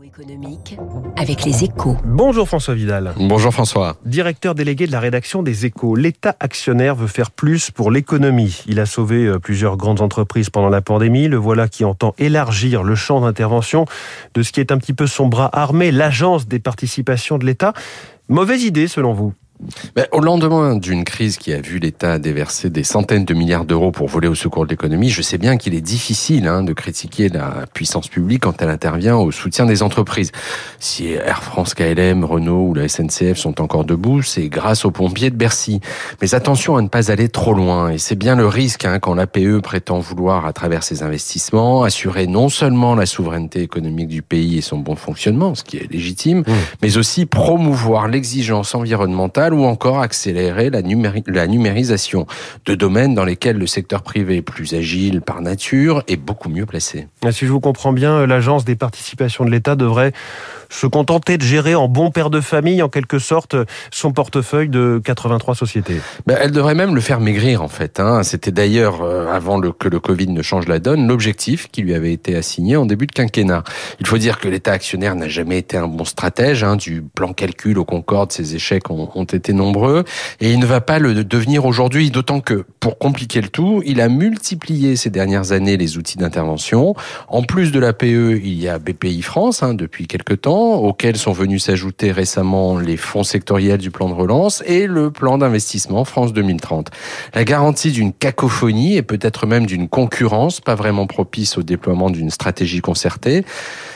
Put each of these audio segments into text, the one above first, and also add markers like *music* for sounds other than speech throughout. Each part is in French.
Économique avec les échos. Bonjour François Vidal. Bonjour François. Directeur délégué de la rédaction des échos. L'État actionnaire veut faire plus pour l'économie. Il a sauvé euh, plusieurs grandes entreprises pendant la pandémie. Le voilà qui entend élargir le champ d'intervention de ce qui est un petit peu son bras armé, l'agence des participations de l'État. Mauvaise idée selon vous? Ben, au lendemain d'une crise qui a vu l'État déverser des centaines de milliards d'euros pour voler au secours de l'économie, je sais bien qu'il est difficile hein, de critiquer la puissance publique quand elle intervient au soutien des entreprises. Si Air France, KLM, Renault ou la SNCF sont encore debout, c'est grâce aux pompiers de Bercy. Mais attention à ne pas aller trop loin, et c'est bien le risque hein, quand l'APE prétend vouloir, à travers ses investissements, assurer non seulement la souveraineté économique du pays et son bon fonctionnement, ce qui est légitime, mmh. mais aussi promouvoir l'exigence environnementale ou encore accélérer la, la numérisation de domaines dans lesquels le secteur privé plus agile par nature est beaucoup mieux placé. Si je vous comprends bien, l'agence des participations de l'État devrait se contenter de gérer en bon père de famille, en quelque sorte, son portefeuille de 83 sociétés. Ben, elle devrait même le faire maigrir, en fait. Hein. C'était d'ailleurs, euh, avant le, que le Covid ne change la donne, l'objectif qui lui avait été assigné en début de quinquennat. Il faut dire que l'État actionnaire n'a jamais été un bon stratège. Hein, du plan calcul au Concorde, ses échecs ont, ont été nombreux. Et il ne va pas le devenir aujourd'hui, d'autant que, pour compliquer le tout, il a multiplié ces dernières années les outils d'intervention. En plus de l'APE, il y a BPI France hein, depuis quelques temps auxquels sont venus s'ajouter récemment les fonds sectoriels du plan de relance et le plan d'investissement France 2030. La garantie d'une cacophonie et peut-être même d'une concurrence pas vraiment propice au déploiement d'une stratégie concertée,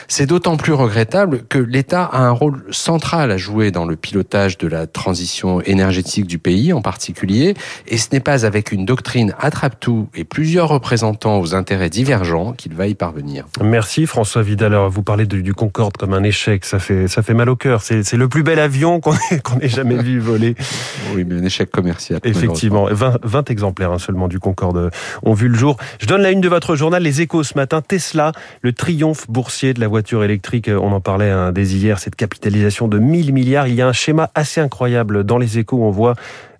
c'est d'autant plus regrettable que l'État a un rôle central à jouer dans le pilotage de la transition énergétique du pays en particulier, et ce n'est pas avec une doctrine attrape-tout et plusieurs représentants aux intérêts divergents qu'il va y parvenir. Merci François Vidal. Alors, vous parlez du Concorde comme un échec ça fait, ça fait mal au cœur. C'est le plus bel avion *laughs* qu'on ait, jamais vu voler. Oui, mais un échec commercial. Effectivement, 20, exemplaires hein, seulement du Concorde ont vu le jour. Je donne la une de votre journal, Les Échos, ce matin. Tesla, le triomphe boursier de la voiture électrique. On en parlait hein, dès hier, cette capitalisation de 1000 milliards. Il y a un schéma assez incroyable dans Les Échos. On voit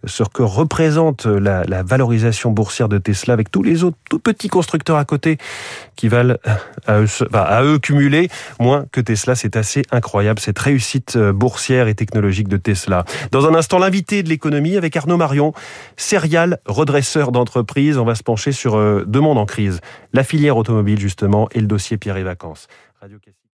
ce que représente la, valorisation boursière de Tesla avec tous les autres tout petits constructeurs à côté qui valent à eux, à eux cumuler moins que Tesla. C'est assez incroyable cette réussite euh, boursière et technologique de Tesla. Dans un instant, l'invité de l'économie avec Arnaud Marion, serial redresseur d'entreprise. On va se pencher sur euh, deux mondes en crise. La filière automobile justement et le dossier Pierre et Vacances. Radio